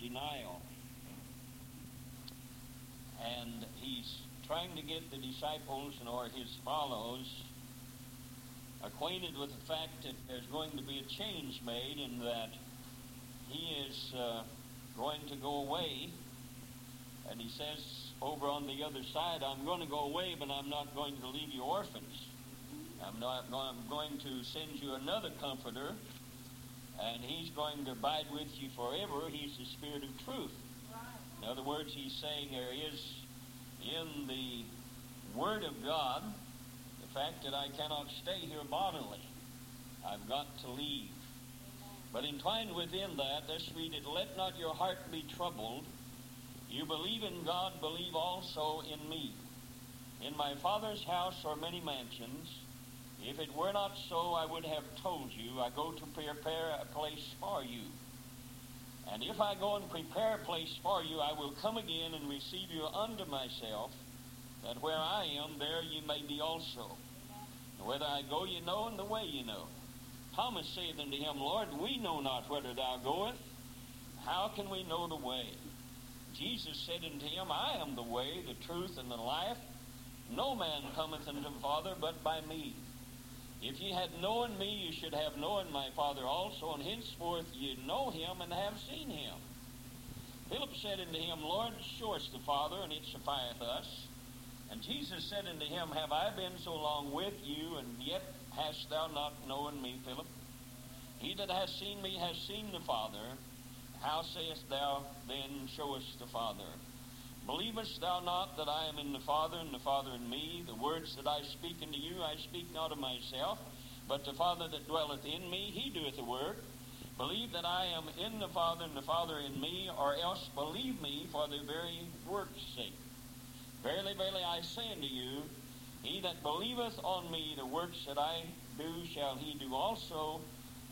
denial. And he's trying to get the disciples or his followers acquainted with the fact that there's going to be a change made and that he is uh, going to go away. And he says over on the other side, I'm going to go away, but I'm not going to leave you orphans. I'm, not, I'm going to send you another comforter, and he's going to abide with you forever. He's the Spirit of truth. In other words, he's saying there is in the Word of God the fact that I cannot stay here bodily. I've got to leave. But entwined within that, let's read it. Let not your heart be troubled. You believe in God, believe also in me. In my Father's house are many mansions. If it were not so, I would have told you, I go to prepare a place for you. And if I go and prepare a place for you, I will come again and receive you unto myself, that where I am, there you may be also. And whether I go, you know, and the way you know. Thomas saith unto him, Lord, we know not whither thou goest. How can we know the way? Jesus said unto him, I am the way, the truth, and the life. No man cometh unto the Father but by me. If ye had known me, you should have known my Father also, and henceforth ye know him and have seen him. Philip said unto him, Lord, show us the Father, and it sufficeth us. And Jesus said unto him, Have I been so long with you, and yet hast thou not known me, Philip? He that hath seen me has seen the Father. How sayest thou then, Show us the Father? Believest thou not that I am in the Father, and the Father in me? The words that I speak unto you, I speak not of myself, but the Father that dwelleth in me, he doeth the work. Believe that I am in the Father, and the Father in me, or else believe me for the very work's sake. Verily, verily, I say unto you, he that believeth on me, the works that I do shall he do also,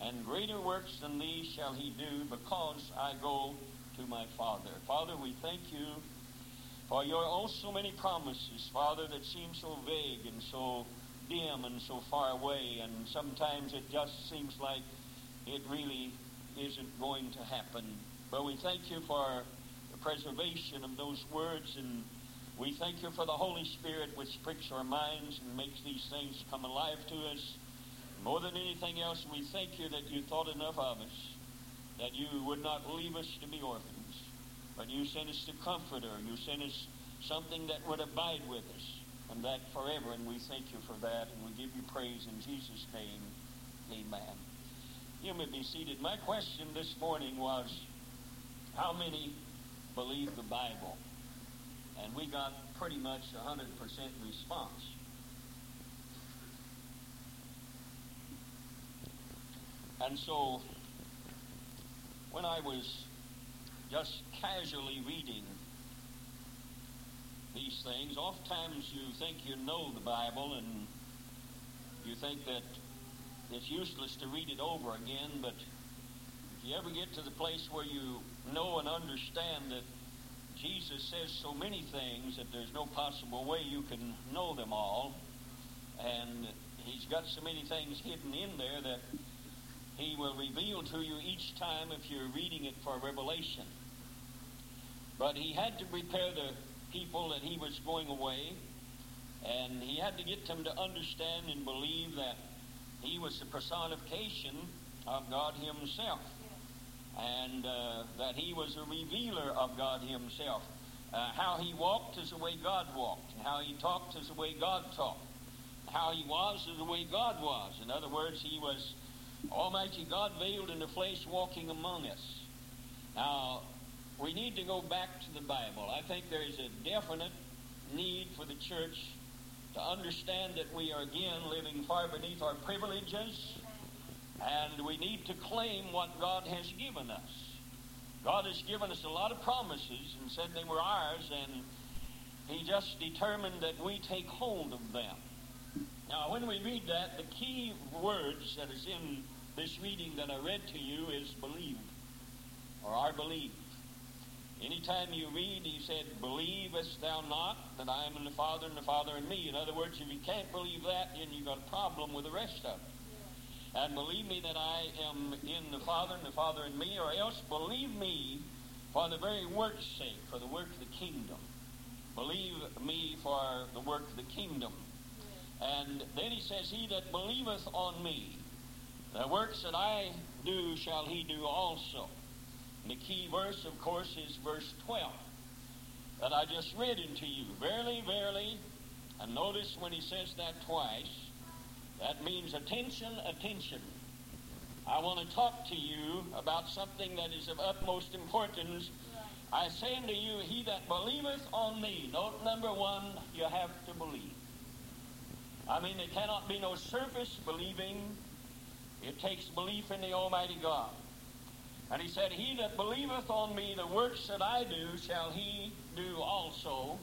and greater works than these shall he do, because I go to my Father. Father, we thank you for your oh so many promises, Father, that seem so vague and so dim and so far away, and sometimes it just seems like it really isn't going to happen. But we thank you for the preservation of those words, and we thank you for the Holy Spirit which pricks our minds and makes these things come alive to us. More than anything else, we thank you that you thought enough of us, that you would not leave us to be orphans. But you sent us the Comforter. You sent us something that would abide with us, and that forever. And we thank you for that, and we give you praise in Jesus' name. Amen. You may be seated. My question this morning was, how many believe the Bible? And we got pretty much a 100% response. And so, when I was just casually reading these things. Oftentimes you think you know the Bible and you think that it's useless to read it over again, but if you ever get to the place where you know and understand that Jesus says so many things that there's no possible way you can know them all, and he's got so many things hidden in there that he will reveal to you each time if you're reading it for revelation. But he had to prepare the people that he was going away, and he had to get them to understand and believe that he was the personification of God himself, and uh, that he was a revealer of God himself. Uh, how he walked is the way God walked. And how he talked is the way God talked. How he was is the way God was. In other words, he was Almighty God veiled in the flesh walking among us. Now, we need to go back to the Bible. I think there is a definite need for the church to understand that we are again living far beneath our privileges and we need to claim what God has given us. God has given us a lot of promises and said they were ours, and He just determined that we take hold of them. Now, when we read that, the key words that is in this reading that I read to you is believe, or are believed. Anytime you read, he said, Believest thou not that I am in the Father and the Father in me? In other words, if you can't believe that, then you've got a problem with the rest of it. And believe me that I am in the Father and the Father in me, or else believe me for the very work's sake, for the work of the kingdom. Believe me for the work of the kingdom. And then he says, He that believeth on me, the works that I do shall he do also. And the key verse, of course, is verse 12 that I just read into you. Verily, verily, and notice when he says that twice, that means attention, attention. I want to talk to you about something that is of utmost importance. I say unto you, he that believeth on me, note number one, you have to believe. I mean, there cannot be no surface believing. It takes belief in the Almighty God. And he said, He that believeth on me, the works that I do, shall he do also.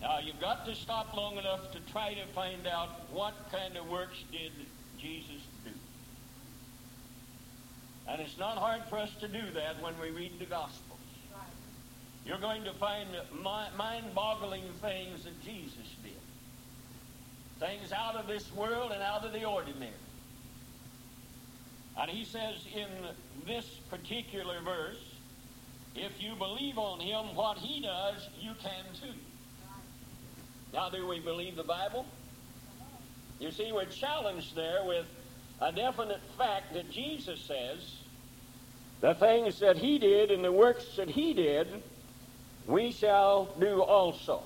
Now, you've got to stop long enough to try to find out what kind of works did Jesus do. And it's not hard for us to do that when we read the Gospels. You're going to find mind-boggling things that Jesus did. Things out of this world and out of the ordinary. And he says in this particular verse, if you believe on him, what he does, you can too. Now, do we believe the Bible? You see, we're challenged there with a definite fact that Jesus says the things that he did and the works that he did, we shall do also.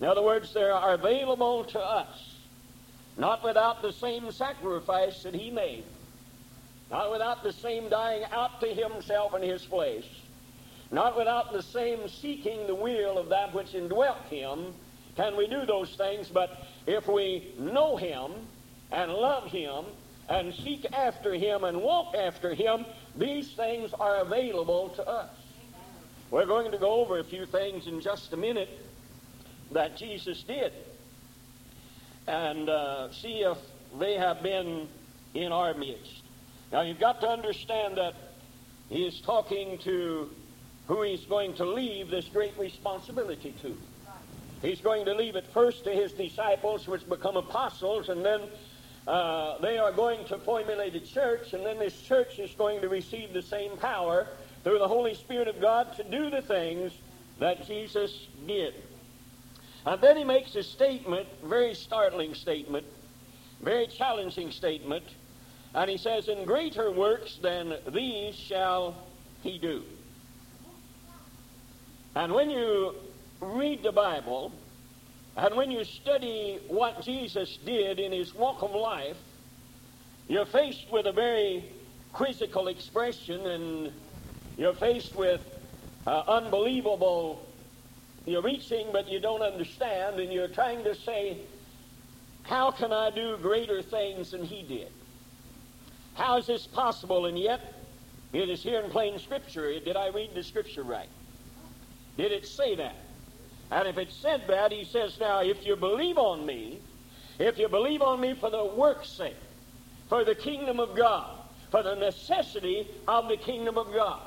In other words, they are available to us, not without the same sacrifice that he made, not without the same dying out to himself in his place, not without the same seeking the will of that which indwelt him, can we do those things, but if we know him and love him and seek after him and walk after him, these things are available to us. We're going to go over a few things in just a minute that Jesus did and uh, see if they have been in our midst. Now, you've got to understand that he is talking to who he's going to leave this great responsibility to. He's going to leave it first to his disciples, which become apostles, and then uh, they are going to formulate a church, and then this church is going to receive the same power through the Holy Spirit of God to do the things that Jesus did. And then he makes a statement, very startling statement, very challenging statement, and he says, In greater works than these shall he do. And when you read the Bible, and when you study what Jesus did in his walk of life, you're faced with a very quizzical expression, and you're faced with uh, unbelievable you're reaching, but you don't understand, and you're trying to say, How can I do greater things than he did? How is this possible? And yet, it is here in plain Scripture. Did I read the Scripture right? Did it say that? And if it said that, he says, Now, if you believe on me, if you believe on me for the work's sake, for the kingdom of God, for the necessity of the kingdom of God.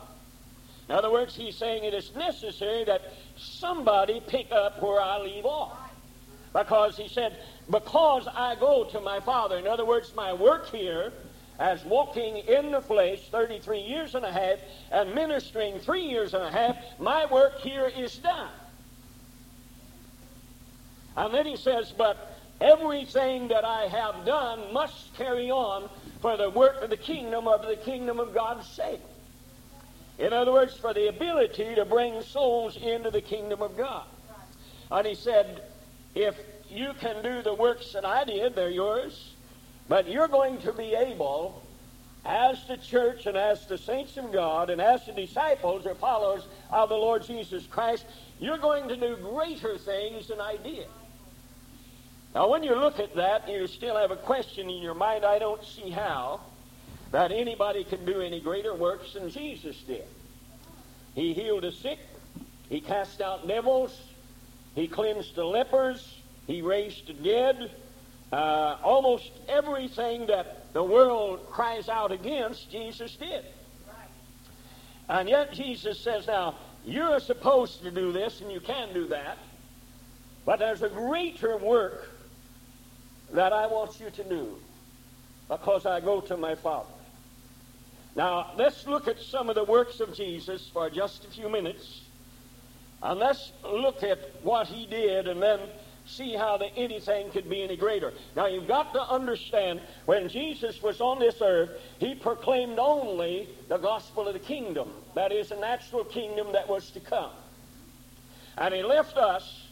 In other words, he's saying it is necessary that somebody pick up where I leave off. Because he said, because I go to my Father. In other words, my work here as walking in the flesh 33 years and a half and ministering three years and a half, my work here is done. And then he says, but everything that I have done must carry on for the work of the kingdom of the kingdom of God's sake. In other words, for the ability to bring souls into the kingdom of God. And he said, if you can do the works that I did, they're yours. But you're going to be able, as the church and as the saints of God and as the disciples or followers of the Lord Jesus Christ, you're going to do greater things than I did. Now, when you look at that, you still have a question in your mind. I don't see how that anybody can do any greater works than Jesus did. He healed the sick, he cast out devils, he cleansed the lepers, he raised the dead. Uh, almost everything that the world cries out against, Jesus did. And yet Jesus says, now, you're supposed to do this, and you can do that, but there's a greater work that I want you to do because I go to my Father. Now, let's look at some of the works of Jesus for just a few minutes. And let's look at what he did and then see how the, anything could be any greater. Now, you've got to understand when Jesus was on this earth, he proclaimed only the gospel of the kingdom. That is, a natural kingdom that was to come. And he left us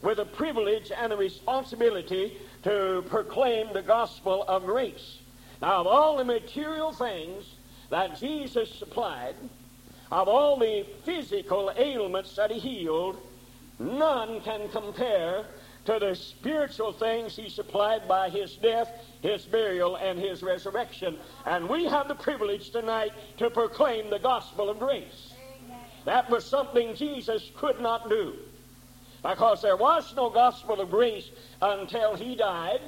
with a privilege and a responsibility to proclaim the gospel of grace. Now, of all the material things that Jesus supplied, of all the physical ailments that he healed, none can compare to the spiritual things he supplied by his death, his burial, and his resurrection. And we have the privilege tonight to proclaim the gospel of grace. That was something Jesus could not do. Because there was no gospel of grace until he died,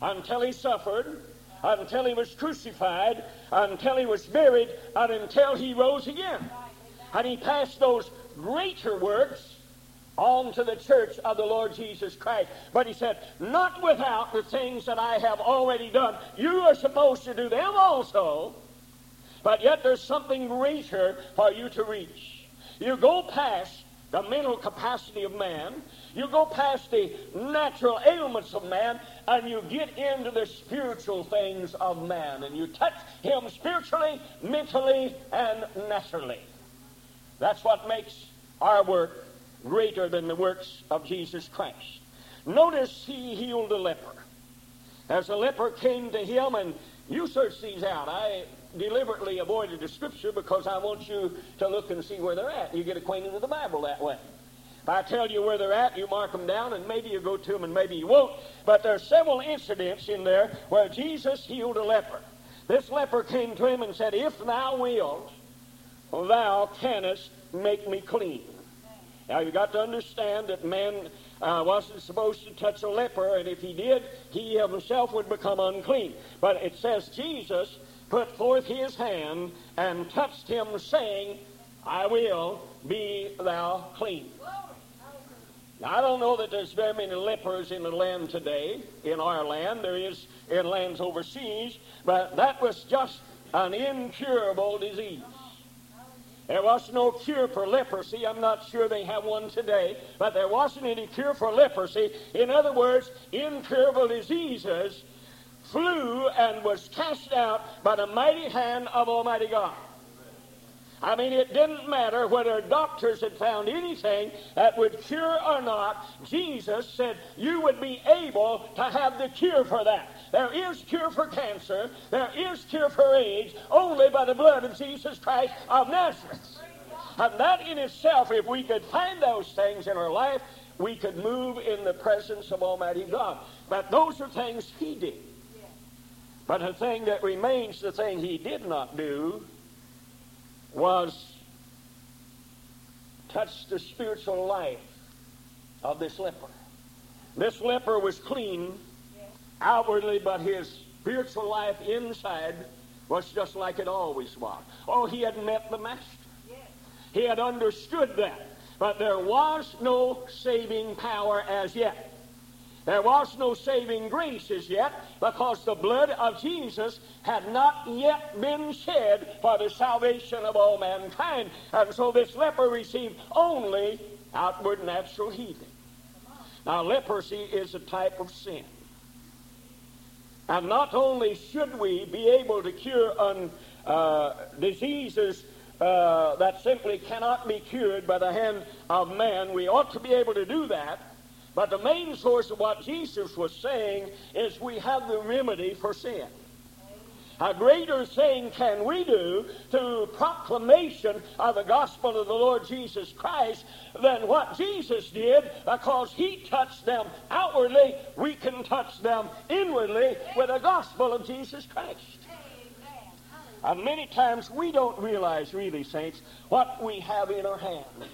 until he suffered, until he was crucified, until he was buried, and until he rose again. And he passed those greater works on to the church of the Lord Jesus Christ. But he said, Not without the things that I have already done. You are supposed to do them also, but yet there's something greater for you to reach. You go past the mental capacity of man, you go past the natural ailments of man, and you get into the spiritual things of man, and you touch him spiritually, mentally, and naturally. That's what makes our work greater than the works of Jesus Christ. Notice he healed a leper. As the leper came to him, and you search these out. I deliberately avoided the scripture because I want you to look and see where they're at. You get acquainted with the Bible that way. If I tell you where they're at, you mark them down, and maybe you go to them and maybe you won't. But there are several incidents in there where Jesus healed a leper. This leper came to him and said, If thou wilt, thou canst make me clean. Now you've got to understand that man uh, wasn't supposed to touch a leper, and if he did, he himself would become unclean. But it says Jesus put forth his hand and touched him, saying, I will be thou clean. Now, I don't know that there's very many lepers in the land today, in our land. There is in lands overseas, but that was just an incurable disease. There was no cure for leprosy. I'm not sure they have one today, but there wasn't any cure for leprosy. In other words, incurable diseases flew and was cast out by the mighty hand of Almighty God. I mean, it didn't matter whether doctors had found anything that would cure or not. Jesus said you would be able to have the cure for that. There is cure for cancer. There is cure for AIDS only by the blood of Jesus Christ of Nazareth. And that in itself, if we could find those things in our life, we could move in the presence of Almighty God. But those are things He did. But the thing that remains, the thing He did not do, was touch the spiritual life of this leper. This leper was clean outwardly, but his spiritual life inside was just like it always was. Oh, he had met the Master. He had understood that. But there was no saving power as yet. There was no saving grace as yet because the blood of Jesus had not yet been shed for the salvation of all mankind. And so this leper received only outward natural healing. Now, leprosy is a type of sin. And not only should we be able to cure un, uh, diseases uh, that simply cannot be cured by the hand of man, we ought to be able to do that. But the main source of what Jesus was saying is we have the remedy for sin. A greater thing can we do through proclamation of the gospel of the Lord Jesus Christ than what Jesus did because he touched them outwardly. We can touch them inwardly with the gospel of Jesus Christ. And many times we don't realize, really, saints, what we have in our hands.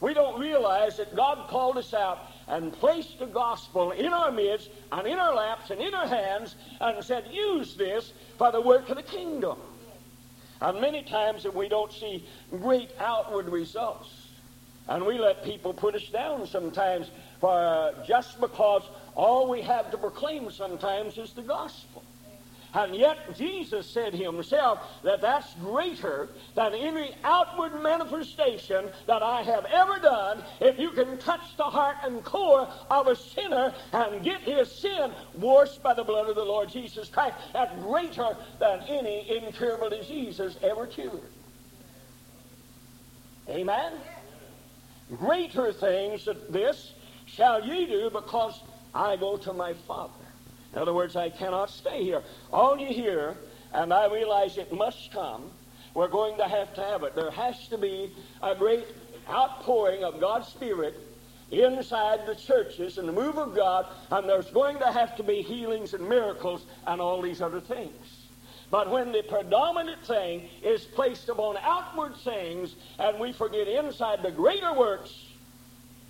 We don't realize that God called us out and placed the gospel in our midst and in our laps and in our hands and said, use this for the work of the kingdom. And many times that we don't see great outward results. And we let people put us down sometimes for uh, just because all we have to proclaim sometimes is the gospel. And yet Jesus said himself that that's greater than any outward manifestation that I have ever done. If you can touch the heart and core of a sinner and get his sin washed by the blood of the Lord Jesus Christ, that's greater than any incurable diseases ever cured. Amen? Greater things than this shall ye do because I go to my Father. In other words, I cannot stay here. All you hear, and I realize it must come, we're going to have to have it. There has to be a great outpouring of God's Spirit inside the churches and the move of God, and there's going to have to be healings and miracles and all these other things. But when the predominant thing is placed upon outward things and we forget inside the greater works,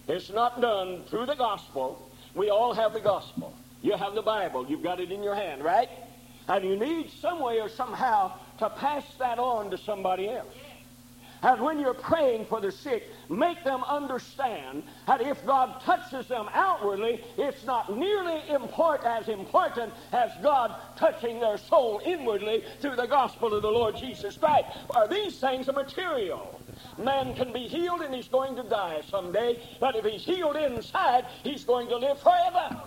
it's not done through the gospel. We all have the gospel. You have the Bible. You've got it in your hand, right? And you need some way or somehow to pass that on to somebody else. And when you're praying for the sick, make them understand that if God touches them outwardly, it's not nearly important, as important as God touching their soul inwardly through the gospel of the Lord Jesus Christ. Are these things material. Man can be healed and he's going to die someday, but if he's healed inside, he's going to live forever.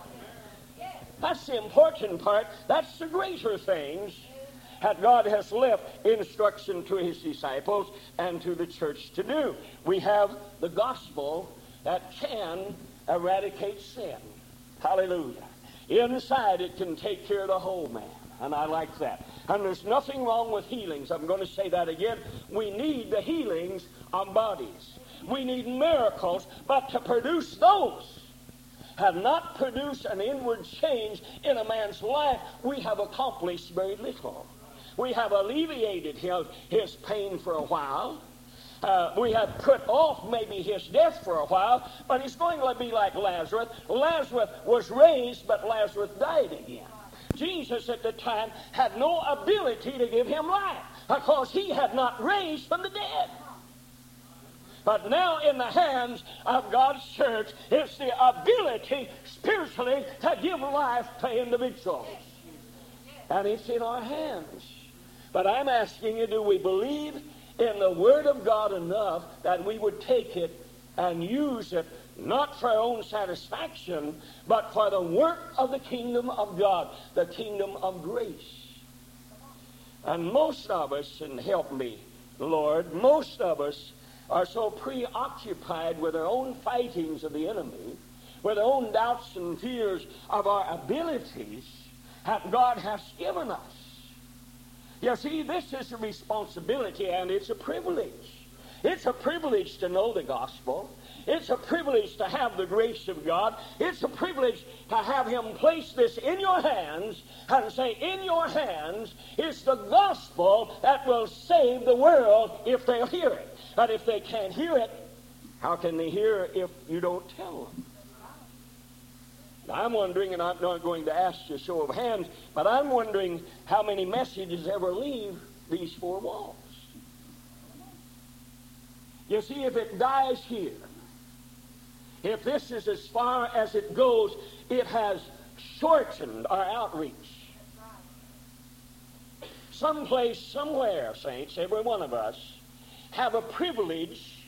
That's the important part. That's the greater things that God has left instruction to his disciples and to the church to do. We have the gospel that can eradicate sin. Hallelujah. Inside it can take care of the whole man. And I like that. And there's nothing wrong with healings. I'm going to say that again. We need the healings on bodies. We need miracles, but to produce those have not produced an inward change in a man's life, we have accomplished very little. We have alleviated his, his pain for a while. Uh, we have put off maybe his death for a while, but he's going to be like Lazarus. Lazarus was raised, but Lazarus died again. Jesus at the time had no ability to give him life because he had not raised from the dead. But now in the hands of God's church, it's the ability spiritually to give life to individuals. And it's in our hands. But I'm asking you, do we believe in the Word of God enough that we would take it and use it not for our own satisfaction, but for the work of the kingdom of God, the kingdom of grace? And most of us, and help me, Lord, most of us are so preoccupied with their own fightings of the enemy, with their own doubts and fears of our abilities that God has given us. You see, this is a responsibility and it's a privilege. It's a privilege to know the gospel. It's a privilege to have the grace of God. It's a privilege to have Him place this in your hands and say, In your hands is the gospel that will save the world if they'll hear it. But if they can't hear it, how can they hear if you don't tell them? I'm wondering, and I'm not going to ask you a show of hands, but I'm wondering how many messages ever leave these four walls. You see, if it dies here, if this is as far as it goes, it has shortened our outreach. Someplace, somewhere, saints, every one of us, have a privilege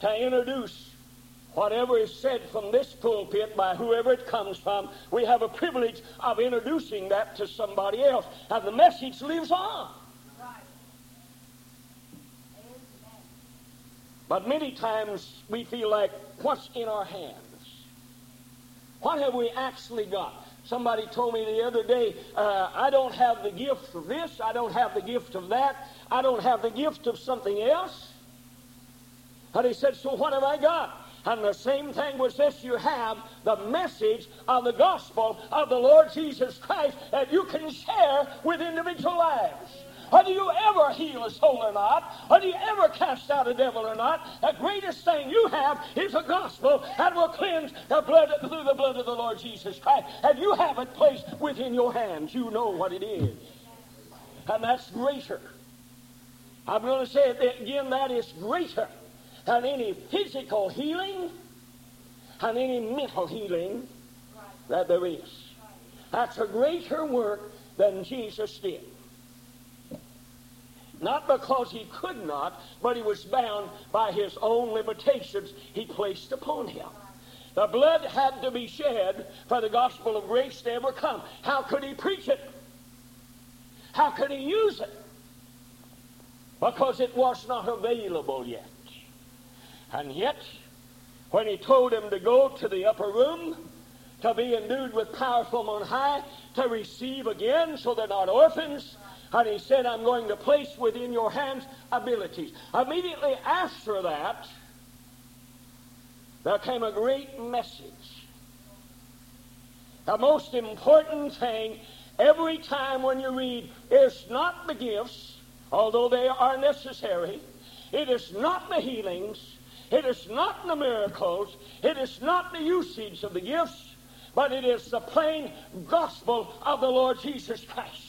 to introduce whatever is said from this pulpit by whoever it comes from. We have a privilege of introducing that to somebody else. And the message lives on. But many times we feel like, what's in our hands? What have we actually got? Somebody told me the other day, uh, I don't have the gift of this, I don't have the gift of that, I don't have the gift of something else. And he said, So what have I got? And the same thing was this you have the message of the gospel of the Lord Jesus Christ that you can share with individual lives. Whether you ever heal a soul or not, whether you ever cast out a devil or not, the greatest thing you have is a gospel that will cleanse the blood through the blood of the Lord Jesus Christ. And you have it placed within your hands. You know what it is. And that's greater. I'm going to say it again, that is greater than any physical healing and any mental healing that there is. That's a greater work than Jesus did. Not because he could not, but he was bound by his own limitations he placed upon him. The blood had to be shed for the gospel of grace to ever come. How could he preach it? How could he use it? Because it was not available yet. And yet, when he told him to go to the upper room, to be endued with power from on high, to receive again so they're not orphans, and he said, I'm going to place within your hands abilities. Immediately after that, there came a great message. The most important thing every time when you read is not the gifts, although they are necessary. It is not the healings. It is not the miracles. It is not the usage of the gifts, but it is the plain gospel of the Lord Jesus Christ.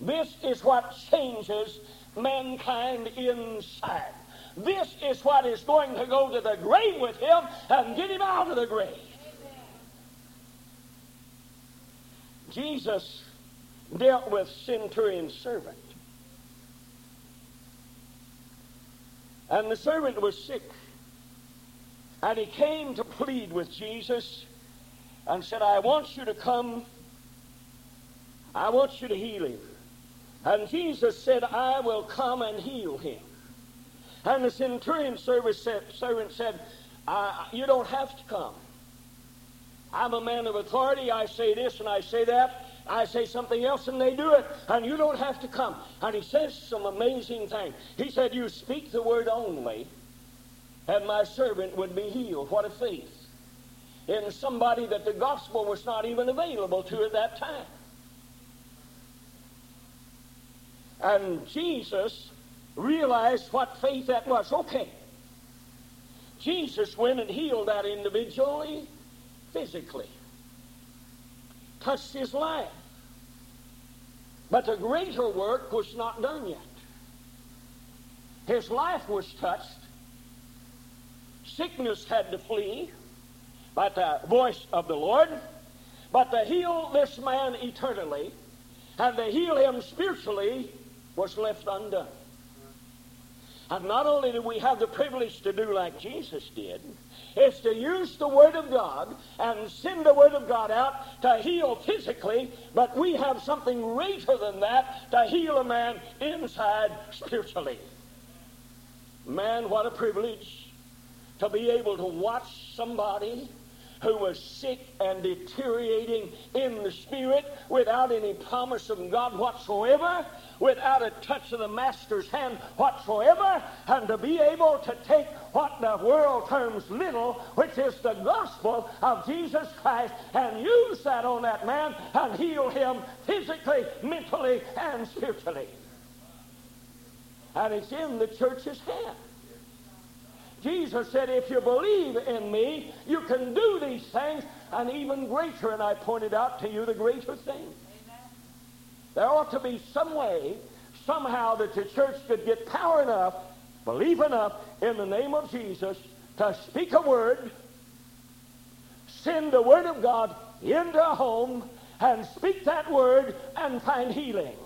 This is what changes mankind inside. This is what is going to go to the grave with him and get him out of the grave. Jesus dealt with centurion's servant. And the servant was sick. And he came to plead with Jesus and said, I want you to come. I want you to heal him. And Jesus said, I will come and heal him. And the centurion servant said, You don't have to come. I'm a man of authority. I say this and I say that. I say something else and they do it. And you don't have to come. And he says some amazing things. He said, You speak the word only, and my servant would be healed. What a faith. In somebody that the gospel was not even available to at that time. And Jesus realized what faith that was. Okay. Jesus went and healed that individually physically, touched his life. But the greater work was not done yet. His life was touched. Sickness had to flee by the voice of the Lord. But to heal this man eternally and to heal him spiritually was left undone. And not only do we have the privilege to do like Jesus did, it's to use the Word of God and send the Word of God out to heal physically, but we have something greater than that to heal a man inside spiritually. Man, what a privilege to be able to watch somebody who was sick and deteriorating in the spirit without any promise of God whatsoever, without a touch of the Master's hand whatsoever, and to be able to take what the world terms little, which is the gospel of Jesus Christ, and use that on that man and heal him physically, mentally, and spiritually. And it's in the church's hand. Jesus said, if you believe in me, you can do these things and even greater. And I pointed out to you the greater thing. There ought to be some way, somehow, that the church could get power enough, believe enough in the name of Jesus to speak a word, send the word of God into a home, and speak that word and find healing.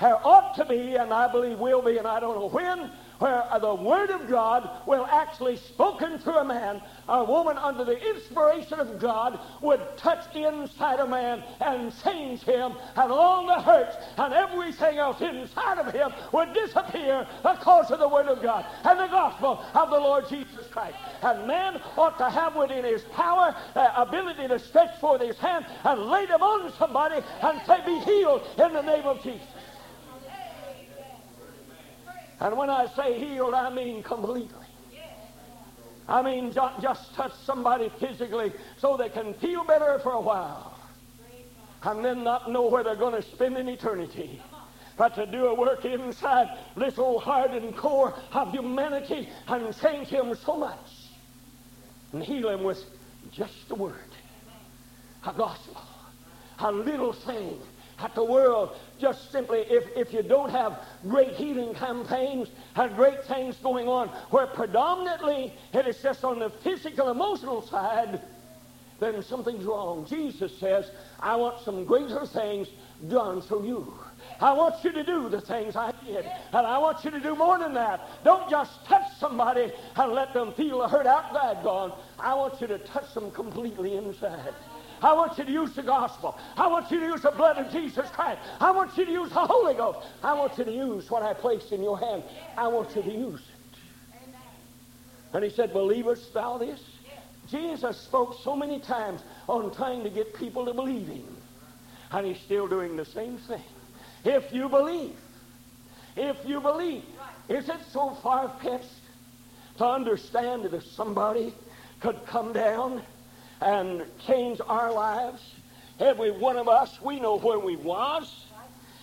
There ought to be, and I believe will be, and I don't know when, where the Word of God will actually, spoken through a man, a woman under the inspiration of God, would touch inside a man and change him, and all the hurts and everything else inside of him would disappear because of the Word of God and the gospel of the Lord Jesus Christ. And man ought to have within his power uh, ability to stretch forth his hand and lay them on somebody and say, Be healed in the name of Jesus. And when I say healed, I mean completely. I mean just touch somebody physically so they can feel better for a while. And then not know where they're going to spend an eternity. But to do a work inside this old heart and core of humanity and change him so much. And heal him with just the word. A gospel. A little thing that the world just simply, if, if you don't have great healing campaigns and great things going on, where predominantly it is just on the physical, emotional side, then something's wrong. Jesus says, I want some greater things done through you. I want you to do the things I did. And I want you to do more than that. Don't just touch somebody and let them feel the hurt outside gone. I want you to touch them completely inside. I want you to use the gospel. I want you to use the blood of Jesus Christ. I want you to use the Holy Ghost. I want you to use what I placed in your hand. I want you to use it. And he said, Believest thou this? Jesus spoke so many times on trying to get people to believe him. And he's still doing the same thing. If you believe, if you believe, is it so far fetched to understand that if somebody could come down and change our lives, every one of us, we know where we was.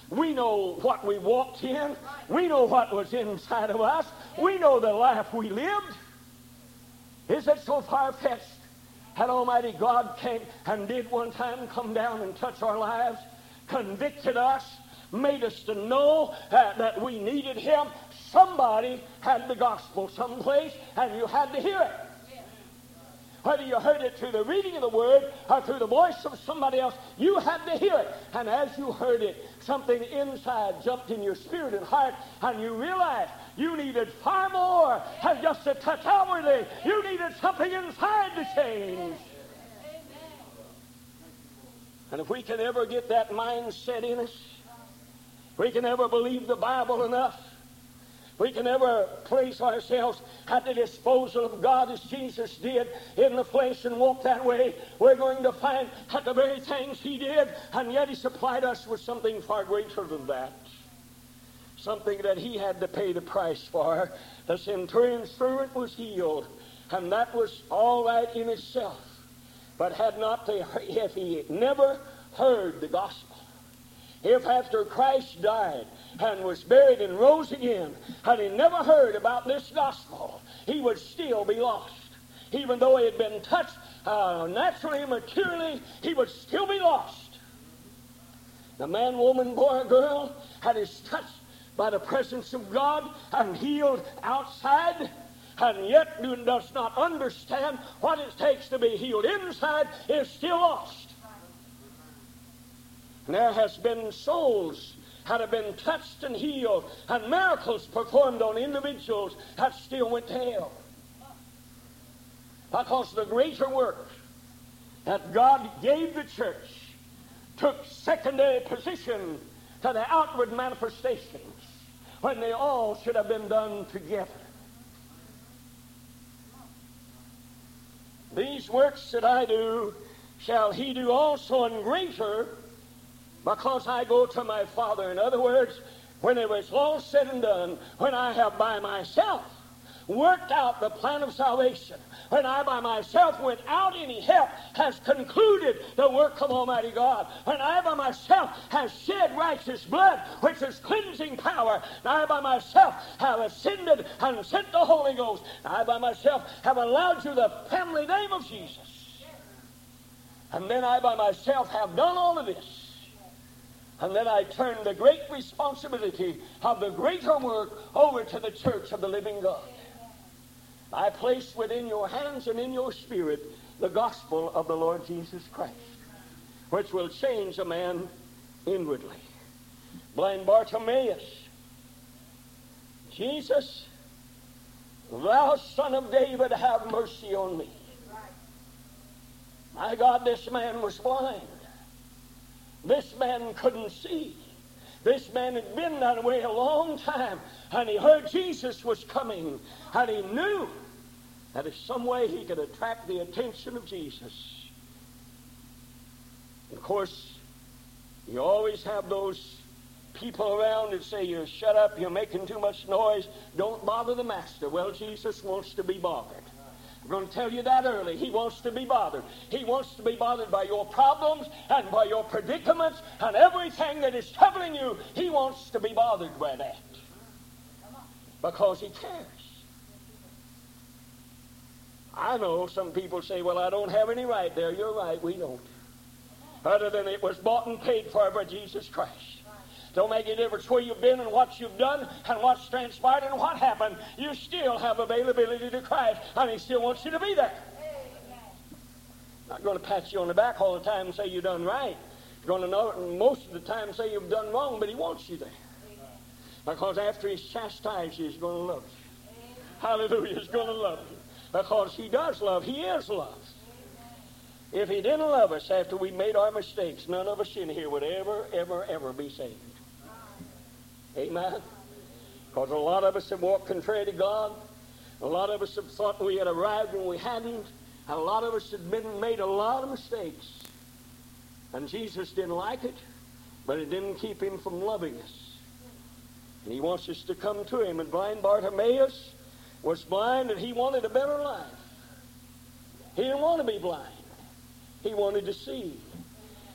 We know what we walked in. We know what was inside of us. We know the life we lived. Is it so far fetched? that Almighty God came and did one time come down and touch our lives, convicted us, made us to know uh, that we needed Him. Somebody had the gospel someplace, and you had to hear it. Whether you heard it through the reading of the Word or through the voice of somebody else, you had to hear it. And as you heard it, something inside jumped in your spirit and heart, and you realized you needed far more than just a touch outwardly. You needed something inside to change. And if we can ever get that mindset in us, we can ever believe the Bible enough, we can ever place ourselves at the disposal of God as Jesus did in the flesh and walk that way. We're going to find that the very things He did, and yet He supplied us with something far greater than that. Something that He had to pay the price for. The centurion's servant was healed, and that was all right in itself. But had not the, if he never heard the gospel, if after Christ died and was buried and rose again, had he never heard about this gospel, he would still be lost. Even though he had been touched uh, naturally materially, he would still be lost. The man, woman, boy, or girl had his touched by the presence of God and healed outside, and yet does not understand what it takes to be healed inside, is still lost. And there has been souls have been touched and healed, and miracles performed on individuals that still went to hell. Because the greater work that God gave the church took secondary position to the outward manifestations when they all should have been done together. These works that I do shall he do also in greater because I go to my Father. In other words, when it was all said and done, when I have by myself worked out the plan of salvation, when I by myself, without any help, has concluded the work of Almighty God, when I by myself have shed righteous blood, which is cleansing power, and I by myself have ascended and sent the Holy Ghost, I by myself have allowed you the family name of Jesus. And then I by myself have done all of this. And then I turn the great responsibility of the greater work over to the church of the living God. I place within your hands and in your spirit the gospel of the Lord Jesus Christ, which will change a man inwardly. Blind Bartimaeus, Jesus, thou son of David, have mercy on me. My God, this man was blind. This man couldn't see. This man had been that way a long time, and he heard Jesus was coming, and he knew that if some way he could attract the attention of Jesus. Of course, you always have those people around that say, You shut up, you're making too much noise, don't bother the master. Well, Jesus wants to be bothered. I'm going to tell you that early. He wants to be bothered. He wants to be bothered by your problems and by your predicaments and everything that is troubling you. He wants to be bothered by that. Because he cares. I know some people say, well, I don't have any right there. You're right, we don't. Other than it was bought and paid for by Jesus Christ. Don't make any difference where you've been and what you've done and what's transpired and what happened. You still have availability to Christ, and He still wants you to be there. Not going to pat you on the back all the time and say you've done right. Going to know it, most of the time say you've done wrong, but He wants you there. Because after He's chastised you, He's going to love you. Hallelujah. He's going to love you. Because He does love. He is love. If He didn't love us after we made our mistakes, none of us in here would ever, ever, ever be saved. Amen. Because a lot of us have walked contrary to God. A lot of us have thought we had arrived when we hadn't. And A lot of us had been made a lot of mistakes. And Jesus didn't like it, but it didn't keep him from loving us. And he wants us to come to him. And blind Bartimaeus was blind and he wanted a better life. He didn't want to be blind. He wanted to see.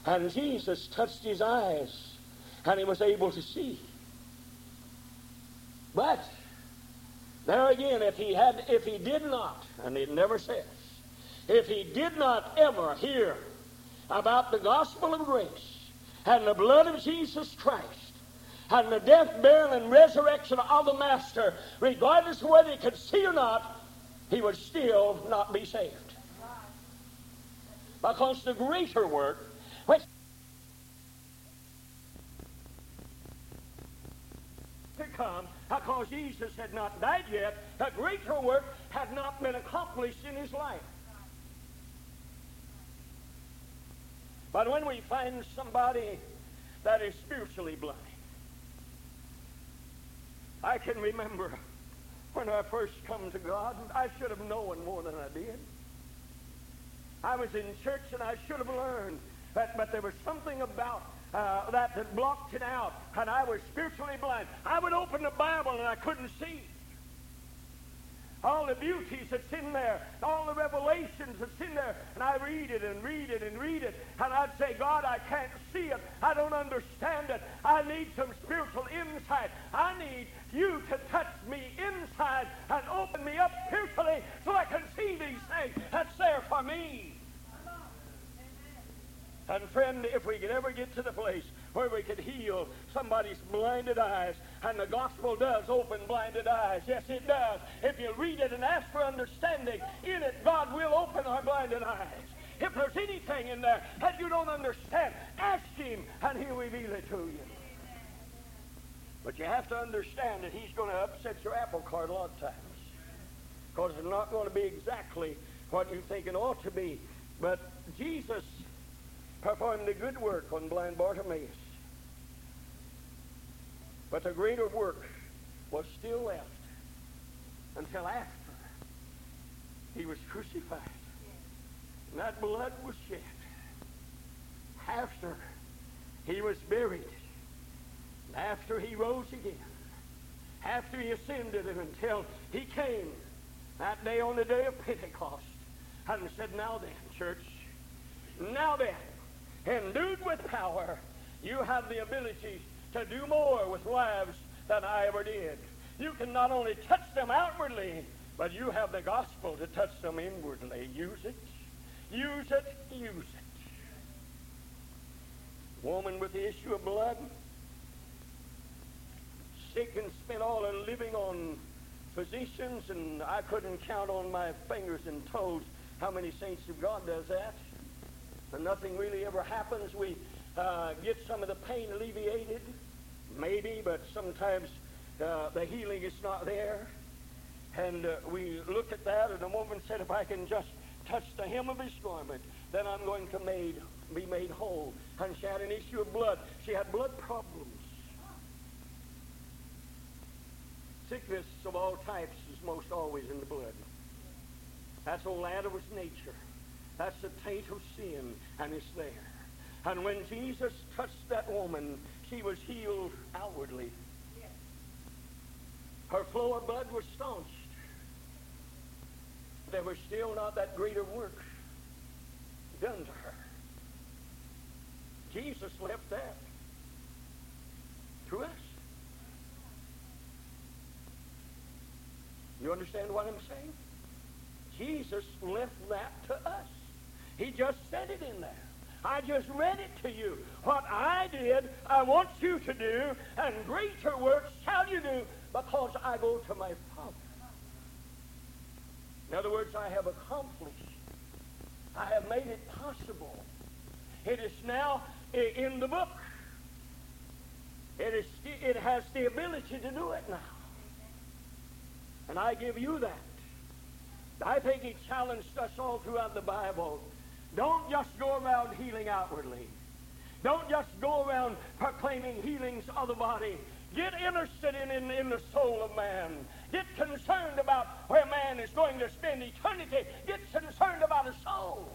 And Jesus touched his eyes and he was able to see. But there again, if he had if he did not, and it never says, if he did not ever hear about the gospel of grace and the blood of Jesus Christ and the death, burial, and resurrection of the Master, regardless of whether he could see or not, he would still not be saved. Because the greater work, which to come, because Jesus had not died yet, the greater work had not been accomplished in his life. But when we find somebody that is spiritually blind, I can remember when I first come to God, I should have known more than I did. I was in church and I should have learned, that, but there was something about uh, that that blocked it out, and I was spiritually blind. I would open the Bible and I couldn't see all the beauties that's in there, all the revelations that's in there. And I read it and read it and read it. And I'd say, God, I can't see it. I don't understand it. I need some spiritual insight. I need you to touch me inside and open me up spiritually so I can see these things that's there for me. And friend, if we could ever get to the place where we could heal somebody's blinded eyes, and the gospel does open blinded eyes. Yes, it does. If you read it and ask for understanding in it, God will open our blinded eyes. If there's anything in there that you don't understand, ask Him, and He'll reveal it to you. But you have to understand that He's going to upset your apple cart a lot of times. Because it's not going to be exactly what you think it ought to be. But Jesus performed a good work on blind Bartimaeus. But the greater work was still left until after he was crucified. And that blood was shed. After he was buried. After he rose again. After he ascended and until he came that day on the day of Pentecost and said, Now then, church, now then, endued with power, you have the ability to do more with lives than I ever did. You can not only touch them outwardly, but you have the gospel to touch them inwardly. Use it. Use it. Use it. Woman with the issue of blood, sick and spent all her living on physicians, and I couldn't count on my fingers and toes how many saints of God does that. And nothing really ever happens. We uh, get some of the pain alleviated, maybe, but sometimes uh, the healing is not there. And uh, we look at that, and the woman said, if I can just touch the hem of his garment, then I'm going to made, be made whole. And she had an issue of blood. She had blood problems. Sickness of all types is most always in the blood. That's old Adam's nature. That's the taint of sin, and it's there. And when Jesus touched that woman, she was healed outwardly. Her flow of blood was staunched. There was still not that greater work done to her. Jesus left that to us. You understand what I'm saying? Jesus left that to us. He just said it in there. I just read it to you. What I did, I want you to do, and greater works shall you do, because I go to my Father. In other words, I have accomplished I have made it possible. It is now in the book. It, is, it has the ability to do it now. And I give you that. I think he challenged us all throughout the Bible. Don't just go around healing outwardly. Don't just go around proclaiming healings of the body. Get interested in, in, in the soul of man. Get concerned about where man is going to spend eternity. Get concerned about his soul.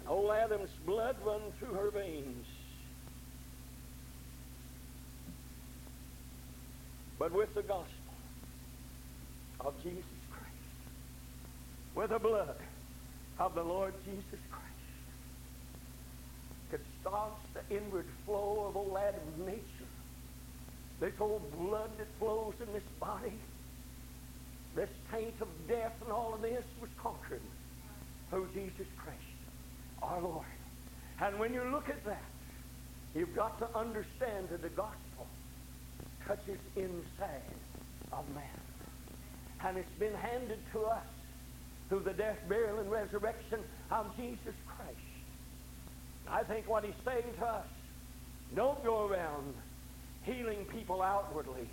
And Old Adam's blood run through her veins. But with the gospel of Jesus Christ, with the blood of the Lord Jesus Christ, could staunch the inward flow of old Adam's nature. This old blood that flows in this body, this taint of death and all of this was conquered through Jesus Christ our Lord. And when you look at that, you've got to understand that the gospel touches inside of man. And it's been handed to us through the death, burial, and resurrection of Jesus Christ. I think what he's saying to us, don't go around healing people outwardly.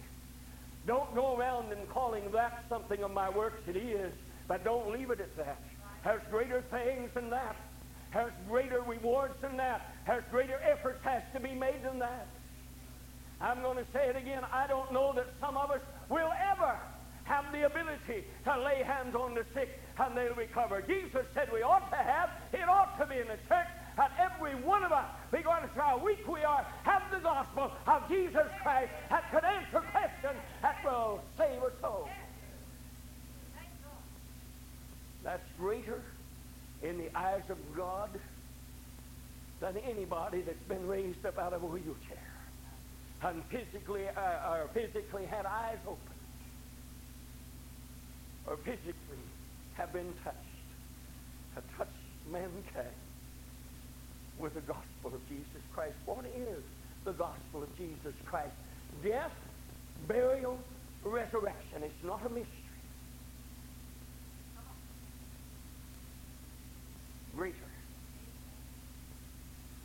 Don't go around and calling that something of my works. It is, but don't leave it at that. There's greater things than that There's greater rewards than that, There's greater efforts has to be made than that. I'm going to say it again. I don't know that some of us will ever have the ability to lay hands on the sick and they'll recover. Jesus said we ought to have, it ought to be in the church, that every one of us, regardless of how weak we are, have the gospel of Jesus Christ that could answer questions that will save a soul. That's greater in the eyes of God than anybody that's been raised up out of a wheelchair and physically, uh, or physically had eyes open or physically have been touched, have touched mankind with the gospel of Jesus Christ. What is the gospel of Jesus Christ? Death, burial, resurrection. It's not a mystery. greater.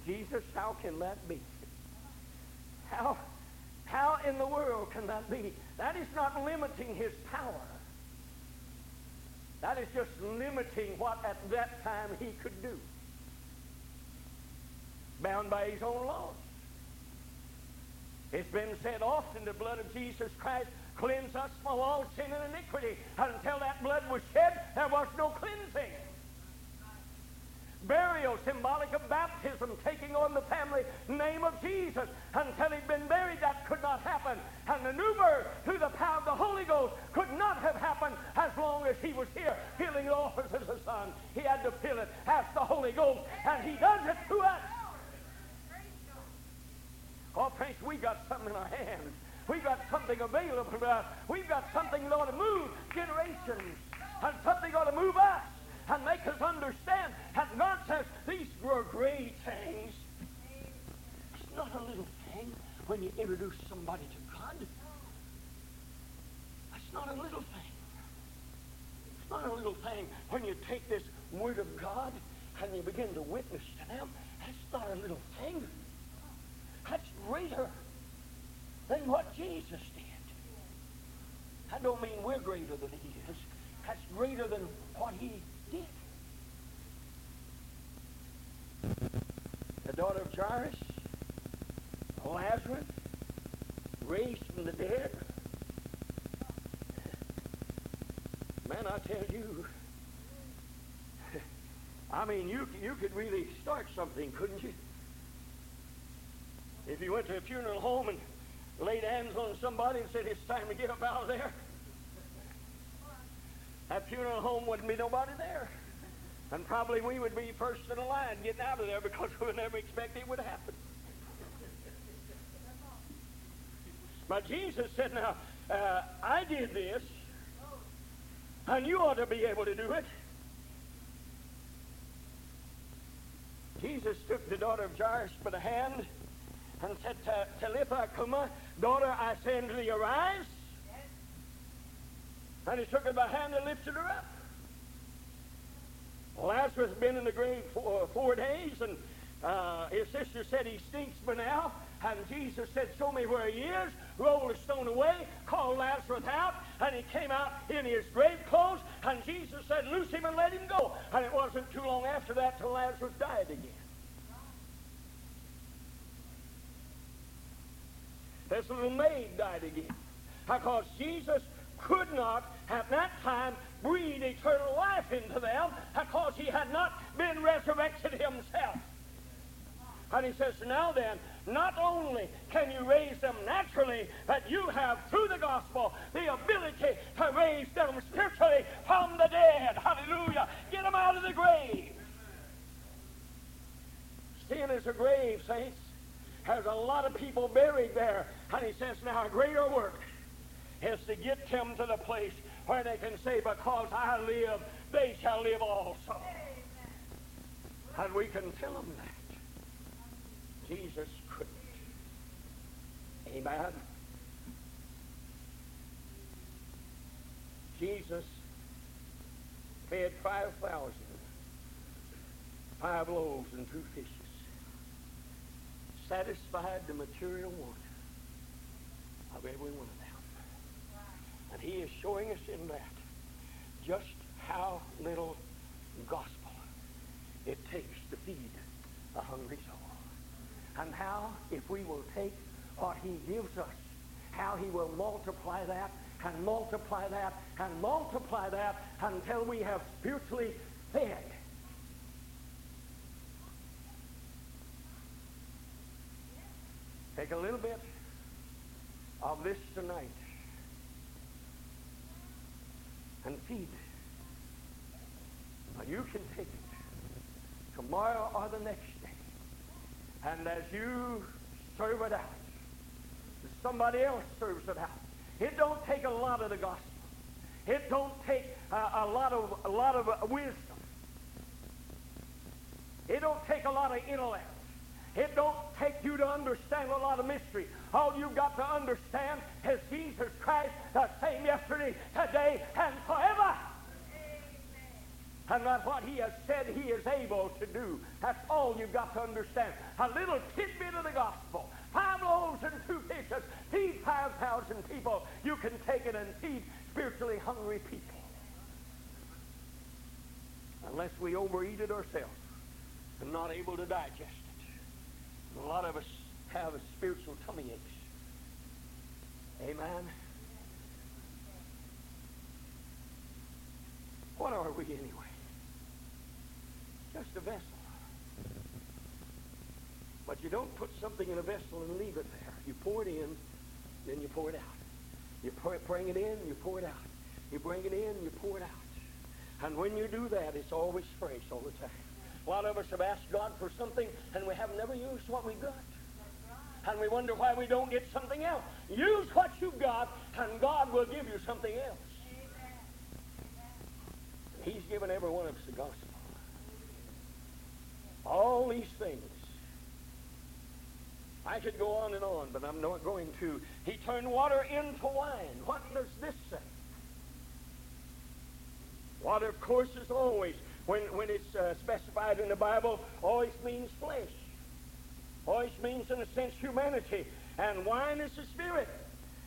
Jesus, how can that be? How, how in the world can that be? That is not limiting his power. That is just limiting what at that time he could do. Bound by his own laws. It's been said often the blood of Jesus Christ cleansed us from all sin and iniquity. Until that blood was shed, there was no cleansing burial, symbolic of baptism, taking on the family name of Jesus. Until he'd been buried, that could not happen. And the new birth through the power of the Holy Ghost could not have happened as long as he was here, filling the office as a son. He had to fill it as the Holy Ghost, and he does it to us. Oh, friends, we got something in our hands. We've got something available to us. We've got something that ought to move generations. And something ought to move us and make us understand that God says these were great things. It's not a little thing when you introduce somebody to God. That's not a little thing. It's not a little thing when you take this Word of God and you begin to witness to them. That's not a little thing. That's greater than what Jesus did. I don't mean we're greater than he is. That's greater than what he did. The daughter of Jairus, Lazarus, raised from the dead. Man, I tell you, I mean, you, you could really start something, couldn't you? If you went to a funeral home and laid hands on somebody and said, it's time to get up out of there, that funeral home wouldn't be nobody there. And probably we would be first in the line getting out of there because we would never expect it would happen. But Jesus said, now, uh, I did this, and you ought to be able to do it. Jesus took the daughter of Jairus by the hand and said, Talitha cuma, daughter, I say unto thee, arise. And he took her by the hand and lifted her up. Lazarus had been in the grave for four days, and uh, his sister said he stinks by now. And Jesus said, Show me where he is. Rolled the stone away, called Lazarus out, and he came out in his grave clothes. And Jesus said, Loose him and let him go. And it wasn't too long after that till Lazarus died again. This little maid died again. Because Jesus could not, at that time, breathe eternal life into them because he had not been resurrected himself. And he says, Now then, not only can you raise them naturally, but you have, through the gospel, the ability to raise them spiritually from the dead. Hallelujah. Get them out of the grave. Sin is a grave, saints. There's a lot of people buried there. And he says, now a greater work is to get them to the place where they can say, because I live, they shall live also. And we can tell them that. Jesus couldn't. Amen. Jesus fed 5,000, five loaves and two fishes, satisfied the material want of every one of them. And he is showing us in that just how little gospel it takes to feed a hungry soul. And how, if we will take what he gives us, how he will multiply that and multiply that and multiply that until we have spiritually fed. Take a little bit of this tonight and feed. Now you can take it tomorrow or the next day. And as you serve it out, somebody else serves it out. It don't take a lot of the gospel. It don't take a lot of a lot of wisdom. It don't take a lot of intellect. It don't take you to understand a lot of mystery. All you've got to understand is Jesus Christ, the same yesterday, today, and forever. And that what he has said he is able to do. That's all you've got to understand. A little tidbit of the gospel. Five loaves and two fishes. Feed 5,000 people. You can take it and feed spiritually hungry people. Unless we overeat it ourselves and not able to digest it. A lot of us have a spiritual tummy aches. Amen. What are we anyway? Just a vessel. But you don't put something in a vessel and leave it there. You pour it in, then you pour it out. You bring it in, you pour it out. You bring it in, you pour it out. And when you do that, it's always fresh all the time. A lot of us have asked God for something, and we have never used what we got. And we wonder why we don't get something else. Use what you've got, and God will give you something else. He's given every one of us the gospel. All these things. I could go on and on, but I'm not going to. He turned water into wine. What does this say? Water, of course, is always, when, when it's uh, specified in the Bible, always means flesh. Always means, in a sense, humanity. And wine is the Spirit.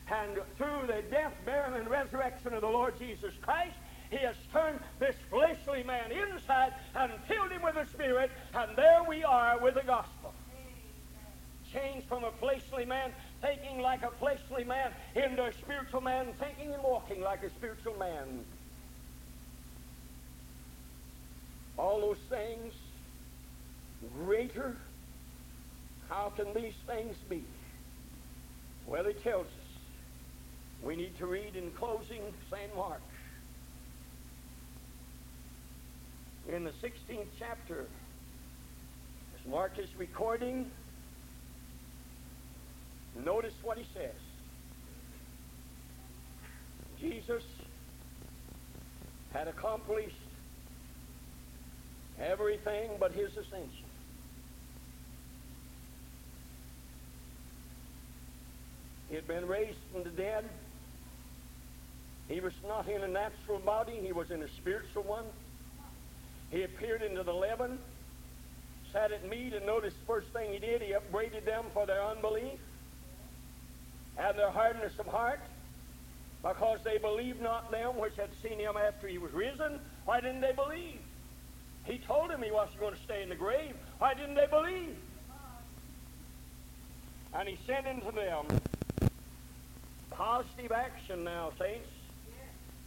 And through the death, burial, and resurrection of the Lord Jesus Christ, he has turned this fleshly man inside and filled him with the Spirit, and there we are with the gospel. Changed from a fleshly man thinking like a fleshly man into a spiritual man thinking and walking like a spiritual man. All those things greater. How can these things be? Well, he tells us. We need to read in closing St. Mark. In the 16th chapter, as Mark is recording, notice what he says. Jesus had accomplished everything but his ascension. He had been raised from the dead. He was not in a natural body, he was in a spiritual one. He appeared into the leaven, sat at meat, and noticed the first thing he did, he upbraided them for their unbelief and their hardness of heart, because they believed not them which had seen him after he was risen. Why didn't they believe? He told them he wasn't going to stay in the grave. Why didn't they believe? And he sent into them positive action now, saints.